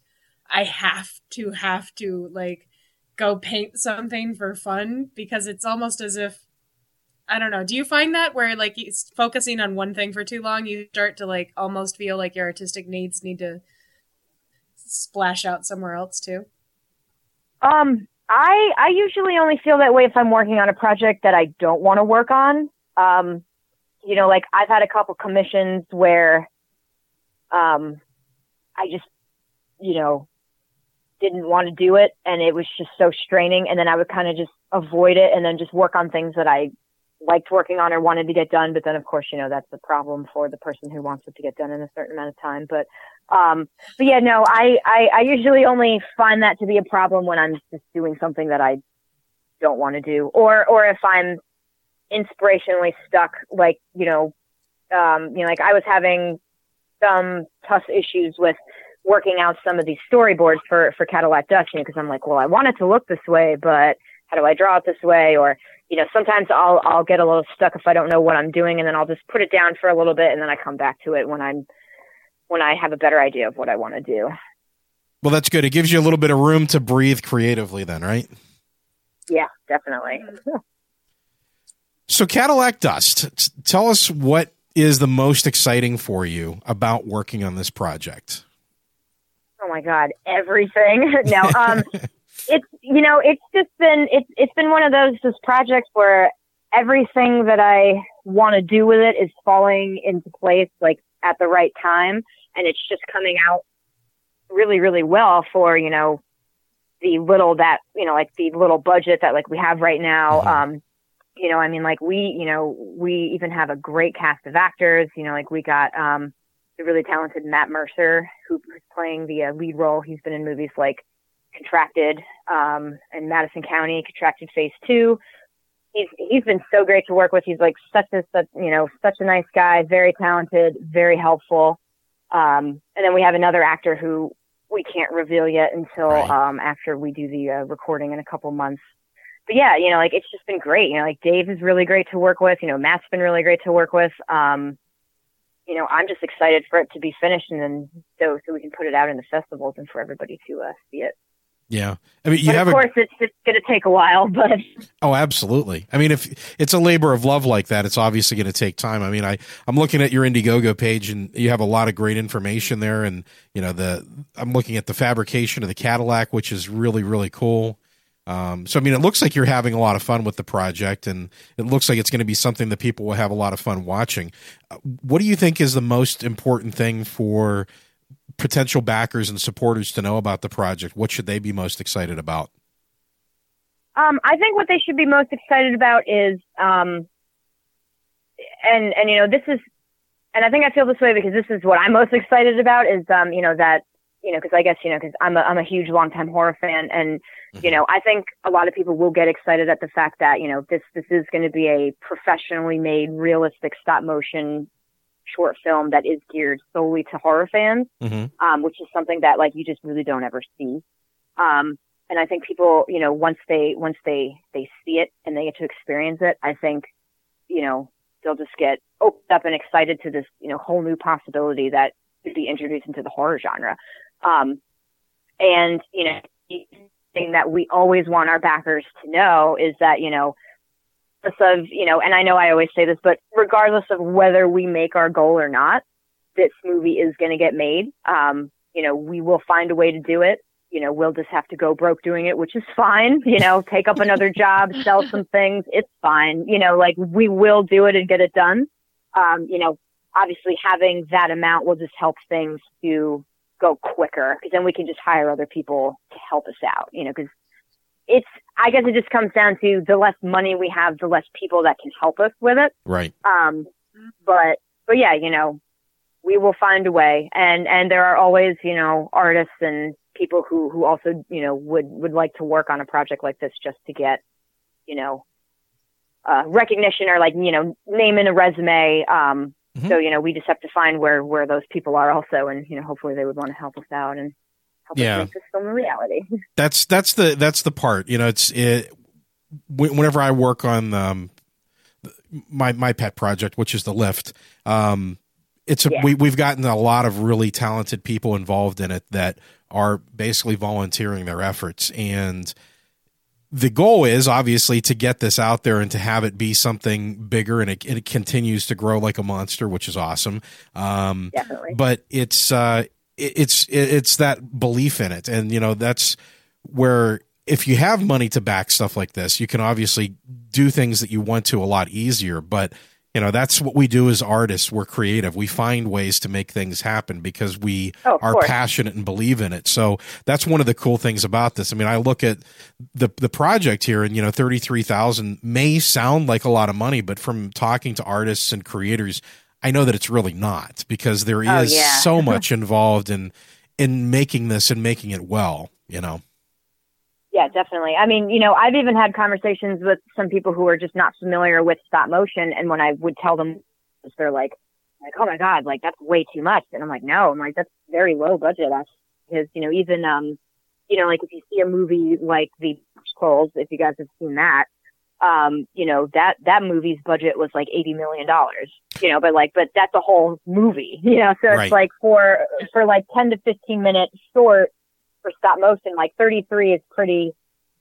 I have to have to like go paint something for fun because it's almost as if I don't know. Do you find that where like focusing on one thing for too long, you start to like almost feel like your artistic needs need to splash out somewhere else too? Um, I, I usually only feel that way if I'm working on a project that I don't want to work on. Um, you know, like I've had a couple commissions where, um, I just, you know, didn't want to do it and it was just so straining. And then I would kind of just avoid it and then just work on things that I liked working on or wanted to get done. But then of course, you know, that's the problem for the person who wants it to get done in a certain amount of time. But, um, but yeah, no, I, I, I usually only find that to be a problem when I'm just doing something that I don't want to do or, or if I'm inspirationally stuck, like, you know, um, you know, like I was having some tough issues with working out some of these storyboards for, for Cadillac Dust, you know, cause I'm like, well, I want it to look this way, but how do I draw it this way? Or, you know, sometimes I'll, I'll get a little stuck if I don't know what I'm doing and then I'll just put it down for a little bit and then I come back to it when I'm, when I have a better idea of what I want to do. Well, that's good. It gives you a little bit of room to breathe creatively, then, right? Yeah, definitely. So, Cadillac Dust, t- tell us what is the most exciting for you about working on this project? Oh my God, everything. no, um, it's, you know, it's just been, it's, it's been one of those, just projects where everything that I want to do with it is falling into place, like at the right time. And it's just coming out really, really well for, you know, the little that, you know, like the little budget that like we have right now. Mhm. Um, you know, I mean, like we, you know, we even have a great cast of actors, you know, like we got, um, the really talented Matt Mercer, who's playing the uh, lead role. He's been in movies like Contracted, um, and Madison County, Contracted Phase Two. He's, he's been so great to work with. He's like such a, such, you know, such a nice guy, very talented, very helpful. Um, and then we have another actor who we can't reveal yet until, Right. um, after we do the uh, recording in a couple months. But yeah, you know, like it's just been great. You know, like Dave is really great to work with. You know, Matt's been really great to work with. Um, you know, I'm just excited for it to be finished and then so so we can put it out in the festivals and for everybody to uh, see it. Yeah, I mean, you but have of a, course it's it's going to take a while, but Oh, absolutely. I mean, if it's a labor of love like that, it's obviously going to take time. I mean, I I'm looking at your Indiegogo page, and you have a lot of great information there. And you know, the I'm looking at the fabrication of the Cadillac, which is really really cool. Um, so I mean, it looks like you're having a lot of fun with the project, and it looks like it's going to be something that people will have a lot of fun watching. Uh, What do you think is the most important thing for potential backers and supporters to know about the project? What should they be most excited about? Um, I think what they should be most excited about is, um, and and you know this is, and I think I feel this way because this is what I'm most excited about is, um, you know that you know because I guess you know because I'm a I'm a huge longtime horror fan and you know I think a lot of people will get excited at the fact that you know this this is going to be a professionally made realistic stop motion short film that is geared solely to horror fans Mm-hmm. um, which is something that like you just really don't ever see. Um, and I think people, you know, once they once they they see it and they get to experience it, I think, you know, they'll just get opened up and excited to this, you know, whole new possibility that could be introduced into the horror genre. Um, and you know, the thing that we always want our backers to know is that you know, of you know, and I know I always say this, but regardless of whether we make our goal or not, this movie is going to get made. Um, you know, we will find a way to do it. You know, we'll just have to go broke doing it, which is fine. You know, take up another job, sell some things. It's fine. You know, like we will do it and get it done. Um, you know, obviously having that amount will just help things to go quicker because then we can just hire other people to help us out. You know, because it's, I guess it just comes down to the less money we have, the less people that can help us with it. Right. Um, but, but yeah, you know, we will find a way. And, and there are always, you know, artists and people who, who also, you know, would, would like to work on a project like this just to get, you know, uh, recognition or like, you know, name in a resume. Um, Mhm. so, you know, we just have to find where, where those people are also. And, you know, hopefully they would want to help us out and help Yeah. us make this film a reality. that's that's the that's the part you know it's it whenever i work on um my my pet project which is the lift um it's a, Yeah. we we've gotten a lot of really talented people involved in it that are basically volunteering their efforts and the goal is obviously to get this out there and to have it be something bigger and it, it continues to grow like a monster which is awesome. Um Definitely. but it's uh it- it's it- it's that belief in it. And you know that's where if you have money to back stuff like this you can obviously do things that you want to a lot easier. But you know that's what we do as artists we're creative we find ways to make things happen because we Oh, are course. passionate and believe in it so that's one of the cool things about this i mean i look at the the project here and you know 33,000 may sound like a lot of money but from talking to artists and creators I know that it's really not because there oh, is Oh, yeah. so much involved in in making this and making it well, you know. Yeah, definitely. I mean, you know, I've even had conversations with some people who are just not familiar with stop motion, and when I would tell them, they're like, like, oh my god, like that's way too much, and I'm like, no, I'm like that's very low budget. That's because you know even um, you know, like if you see a movie like The Trolls, if you guys have seen that, um, you know that that movie's budget was like eighty million dollars. You know, but like, but that's a whole movie. You know, so it's Right. like for for like ten to fifteen minutes short for stop motion, like 33 is pretty,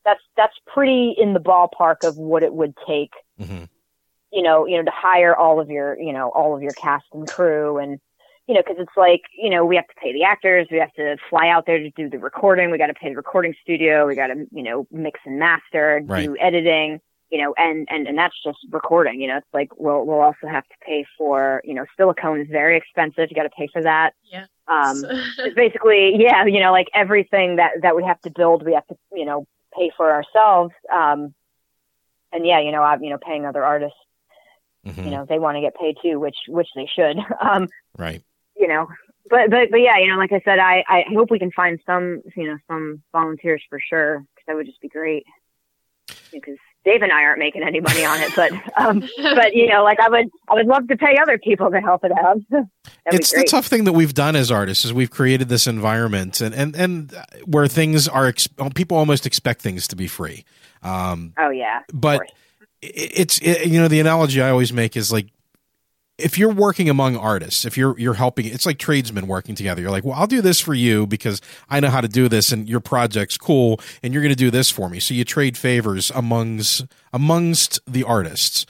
that's, that's pretty in the ballpark of what it would take, Mhm. you know, you know, to hire all of your, you know, all of your cast and crew and, you know, cause it's like, you know, we have to pay the actors, we have to fly out there to do the recording, we got to pay the recording studio, we got to, you know, mix and master, Right. do editing, you know, and, and, and that's just recording, you know, it's like, we'll, we'll also have to pay for, you know, silicone is very expensive. You got to pay for that. Yeah. Um, it's basically yeah you know like everything that that we have to build we have to you know pay for ourselves um and yeah you know i'm you know paying other artists Mhm. you know they want to get paid too which which they should um Right. you know but but but yeah you know like i said i i hope we can find some you know some volunteers for sure because that would just be great because dave and i aren't making any money on it but um but you know like i would i would love to pay other people to help it out. It's the tough thing that we've done as artists is we've created this environment and and and where things are people almost expect things to be free. Um oh yeah but it's it, you know the analogy I always make is like if you're working among artists, if you're you're helping, it's like tradesmen working together. You're like, well, I'll do this for you because I know how to do this, and your project's cool, and you're going to do this for me. So you trade favors amongst amongst the artists.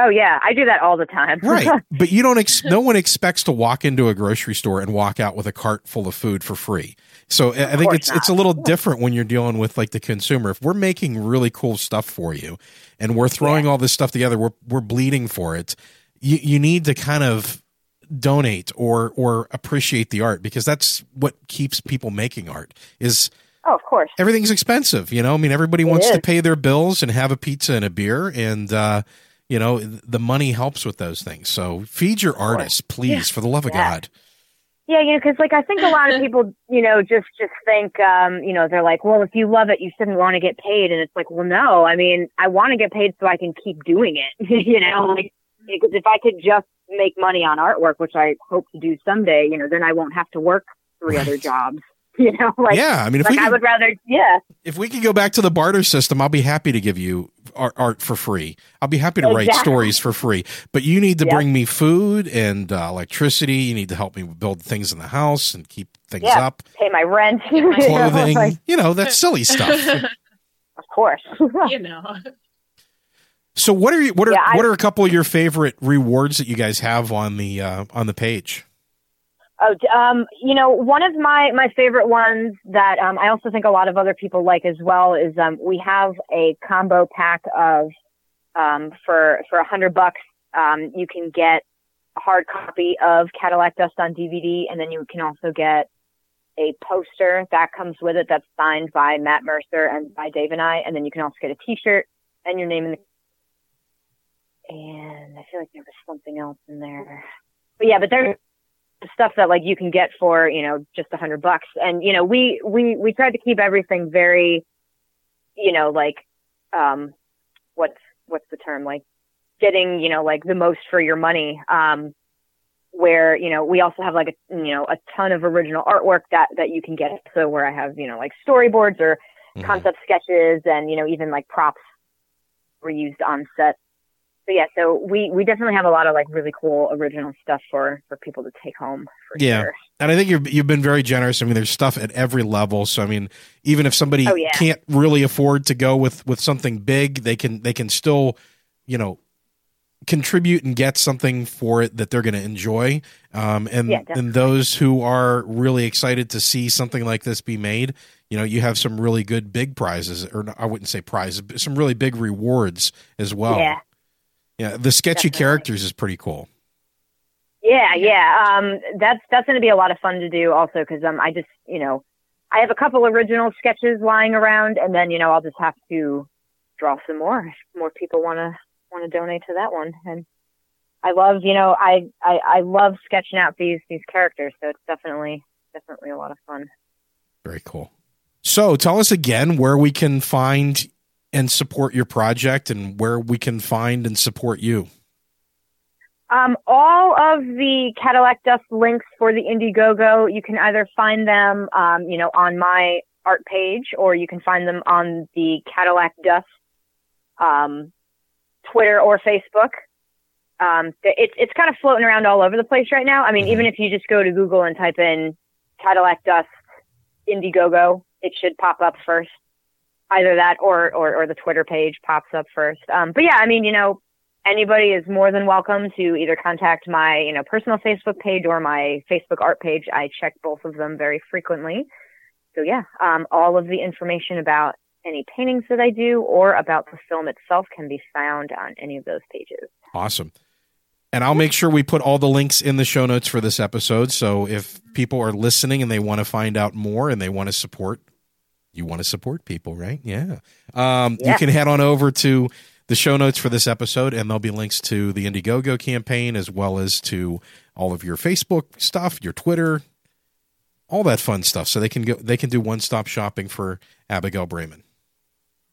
Oh yeah, I do that all the time. right, but you don't. Ex- no one expects to walk into a grocery store and walk out with a cart full of food for free. So I think it's not. it's a little different when you're dealing with like the consumer. If we're making really cool stuff for you, and we're throwing yeah. all this stuff together, we're we're bleeding for it you, you need to kind of donate or or appreciate the art because that's what keeps people making art is oh of course. everything's expensive you know? I mean everybody it wants is. to pay their bills and have a pizza and a beer and uh you know the money helps with those things. So feed your artists please yeah. for the love of yeah. god. Yeah you know because like i think a lot of people you know just just think um you know they're like well if you love it you shouldn't want to get paid. And it's like well no. I mean i want to get paid so i can keep doing it. You know like because if I could just make money on artwork, which I hope to do someday, you know, then I won't have to work three right. other jobs. You know, like yeah, I mean, if like we could, I would rather, yeah. If we could go back to the barter system, I'll be happy to give you art, art for free. I'll be happy to exactly. write stories for free. But you need to yep. bring me food and uh, electricity. You need to help me build things in the house and keep things yeah. up. Pay my rent, clothing. you know, that silly stuff. of course. you know. So what are you, what are yeah, what are a couple of your favorite rewards that you guys have on the uh, on the page? Oh, um, you know, one of my my favorite ones that um, I also think a lot of other people like as well is um, we have a combo pack of um, for for a hundred bucks. Um, you can get a hard copy of Cadillac Dust on DVD, and then you can also get a poster that comes with it that's signed by Matt Mercer and by Dave and I, and then you can also get a T-shirt and your name in the and I feel like there was something else in there. But yeah, but there's stuff that like you can get for you know just a hundred bucks, and you know we we we tried to keep everything very, you know, like um, what's what's the term like getting you know like the most for your money. Um, where you know we also have like a you know a ton of original artwork that that you can get. So where I have you know like storyboards or mm-hmm. concept sketches and you know even like props were used on set so yeah, so we we definitely have a lot of like really cool original stuff for for people to take home. yeah, sure. and I think you've you've been very generous. I mean, there's stuff at every level. So I mean, even if somebody oh, yeah. can't really afford to go with with something big, they can they can still, you know, contribute and get something for it that they're going to enjoy. Um, and yeah, and those who are really excited to see something like this be made, you know, you have some really good big prizes, or I wouldn't say prizes, but some really big rewards as well. Yeah. Yeah, the sketchy Definitely. characters is pretty cool. Yeah, yeah. Um, that's that's going to be a lot of fun to do also because um, I just you know, I have a couple original sketches lying around, and then you know I'll just have to draw some more if more people want to want to donate to that one. And I love you know I, I I love sketching out these these characters, so it's definitely definitely a lot of fun. Very cool. So tell us again where we can find and support your project and where we can find and support you? Um, all of the Cadillac Dust links for the Indiegogo, you can either find them, um, you know, on my art page, or you can find them on the Cadillac Dust um, Twitter or Facebook. Um, it's it's kind of floating around all over the place right now. I mean, mm-hmm. even if you just go to Google and type in Cadillac Dust Indiegogo, it should pop up first either that or, or, or the Twitter page pops up first. Um, but yeah, I mean, you know, anybody is more than welcome to either contact my, you know, personal Facebook page or my Facebook art page. I check both of them very frequently. So yeah, um, all of the information about any paintings that I do or about the film itself can be found on any of those pages. Awesome. And I'll make sure we put all the links in the show notes for this episode. So if people are listening and they want to find out more and they want to support you want to support people, right? Yeah. Um, yeah. You can head on over to the show notes for this episode, and there'll be links to the Indiegogo campaign as well as to all of your Facebook stuff, your Twitter, all that fun stuff. So they can go, they can do one stop shopping for Abigail Braman.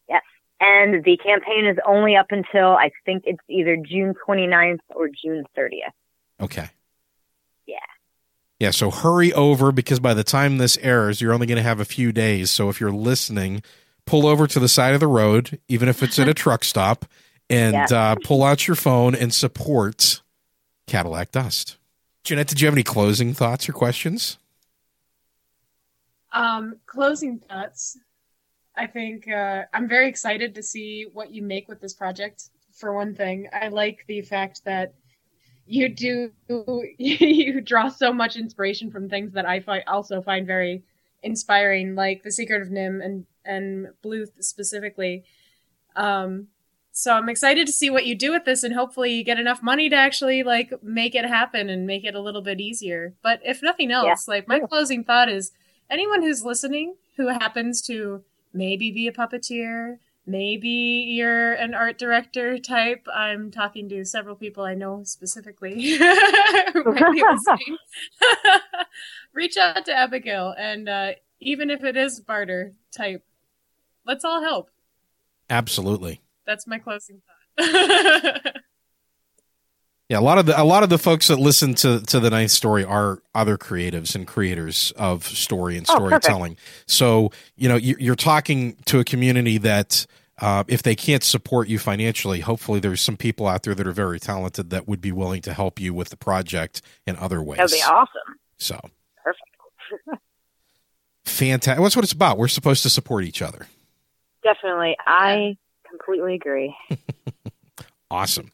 Yes, and the campaign is only up until I think it's either June 29th or June 30th. Okay. Yeah. Yeah, so hurry over because by the time this airs, you're only going to have a few days. So if you're listening, pull over to the side of the road, even if it's at a truck stop, and yeah. uh, pull out your phone and support Cadillac Dust. Jeanette, did you have any closing thoughts or questions? Um, closing thoughts. I think uh, I'm very excited to see what you make with this project. For one thing, I like the fact that you do you draw so much inspiration from things that I fi- also find very inspiring, like The Secret of NIMH and and Bluth specifically. Um, so I'm excited to see what you do with this, and hopefully you get enough money to actually like make it happen and make it a little bit easier. But if nothing else, yeah. like my closing thought is, anyone who's listening who happens to maybe be a puppeteer, maybe you're an art director type. I'm talking to several people I know specifically who might be listening. Reach out to Abigail, and uh, even if it is barter type, let's all help. Absolutely. That's my closing thought. yeah, a lot of the a lot of the folks that listen to to the ninth story are other creatives and creators of story and oh, storytelling. Oh, so you know you're talking to a community that. Uh, if they can't support you financially, hopefully there's some people out there that are very talented that would be willing to help you with the project in other ways. That'd be awesome. So perfect. Fantastic. That's what it's about. We're supposed to support each other. Definitely. I completely agree. awesome.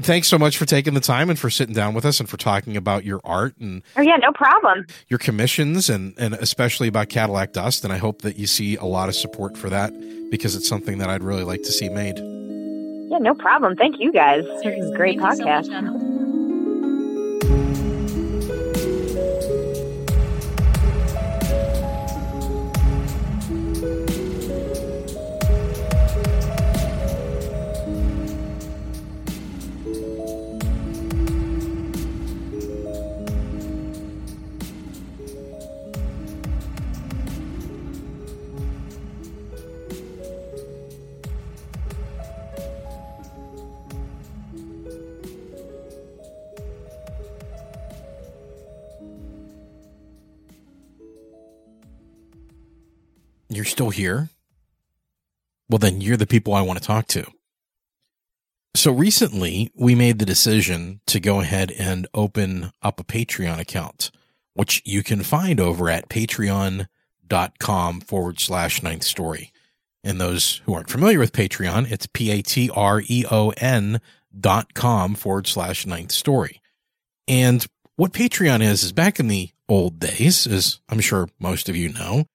Thanks so much for taking the time and for sitting down with us and for talking about your art and Oh yeah, no problem. Your commissions and and especially about Cadillac Dust and I hope that you see a lot of support for that because it's something that I'd really like to see made. Yeah, no problem. Thank you guys. This is a great Thank podcast. Still here, well, then you're the people I want to talk to. So recently, we made the decision to go ahead and open up a Patreon account, which you can find over at patreon.com forward slash ninth story. And those who aren't familiar with Patreon, it's P A T R E O N dot com forward slash ninth story. And what Patreon is, is back in the old days, as I'm sure most of you know,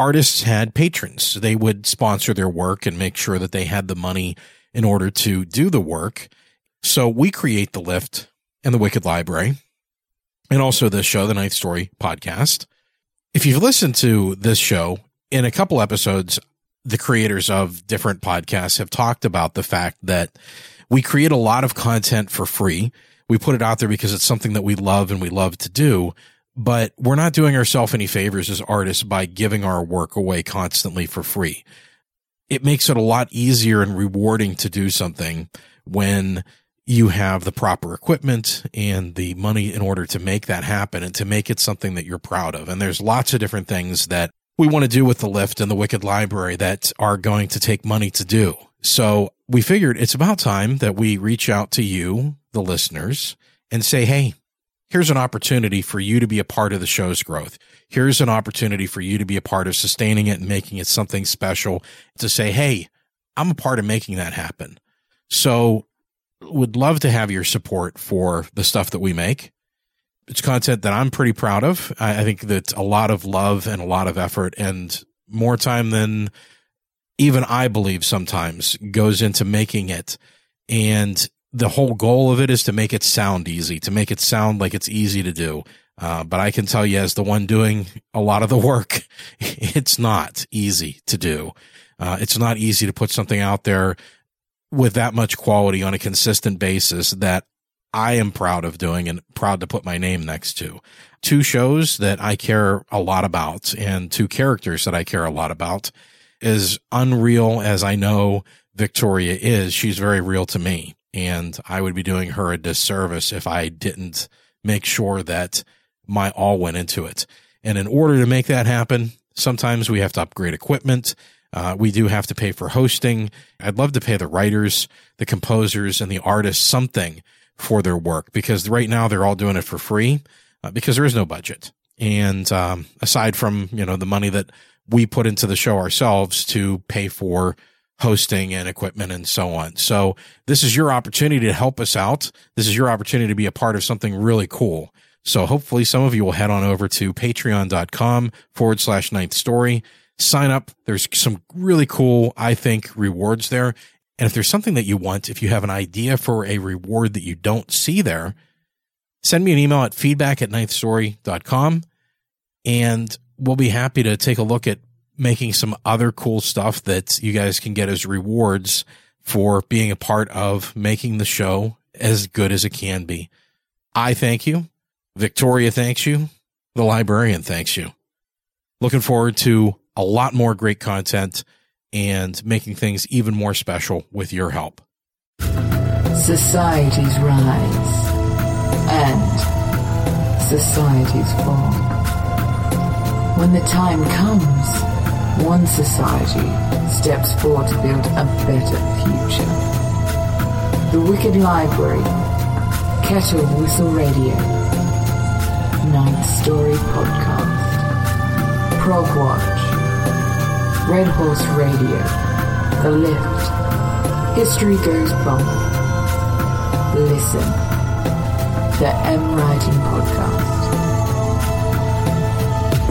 artists had patrons. They would sponsor their work and make sure that they had the money in order to do the work. So we create the lift and the Wicked Library and also this show, the Ninth Story podcast. If you've listened to this show in a couple episodes, the creators of different podcasts have talked about the fact that we create a lot of content for free. We put it out there because it's something that we love and we love to do but we're not doing ourselves any favors as artists by giving our work away constantly for free. It makes it a lot easier and rewarding to do something when you have the proper equipment and the money in order to make that happen and to make it something that you're proud of. And there's lots of different things that we want to do with the lift and the Wicked Library that are going to take money to do. So we figured it's about time that we reach out to you, the listeners, and say, Hey, here's an opportunity for you to be a part of the show's growth. Here's an opportunity for you to be a part of sustaining it and making it something special to say, Hey, I'm a part of making that happen. So would love to have your support for the stuff that we make. It's content that I'm pretty proud of. I, think that a lot of love and a lot of effort and more time than even I believe sometimes goes into making it. And the whole goal of it is to make it sound easy, to make it sound like it's easy to do. Uh, but I can tell you, as the one doing a lot of the work, it's not easy to do. Uh, it's not easy to put something out there with that much quality on a consistent basis that I am proud of doing and proud to put my name next to. Two shows that I care a lot about and two characters that I care a lot about. As unreal as I know Victoria is, she's very real to me. And I would be doing her a disservice if I didn't make sure that my all went into it. And in order to make that happen, sometimes we have to upgrade equipment. Uh, we do have to pay for hosting. I'd love to pay the writers, the composers, and the artists something for their work because right now they're all doing it for free uh, because there is no budget. And um, aside from you know the money that we put into the show ourselves to pay for hosting and equipment and so on. So this is your opportunity to help us out. This is your opportunity to be a part of something really cool. So hopefully some of you will head on over to patreon.com forward slash ninth story. Sign up. There's some really cool, I think, rewards there. And if there's something that you want, if you have an idea for a reward that you don't see there, send me an email at feedback at ninthstory.com and we'll be happy to take a look at making some other cool stuff that you guys can get as rewards for being a part of making the show as good as it can be. I thank you. Victoria thanks you. The librarian thanks you. Looking forward to a lot more great content and making things even more special with your help. Societies rise and societies fall. When the time comes, one society steps forward to build a better future. The Wicked Library, Kettle Whistle Radio, Ninth Story Podcast, Prog Watch, Red Horse Radio, The Lift, History Goes Bump, Listen, The M Writing Podcast.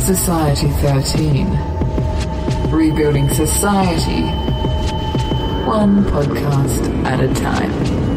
Society 13. Rebuilding society. One podcast at a time.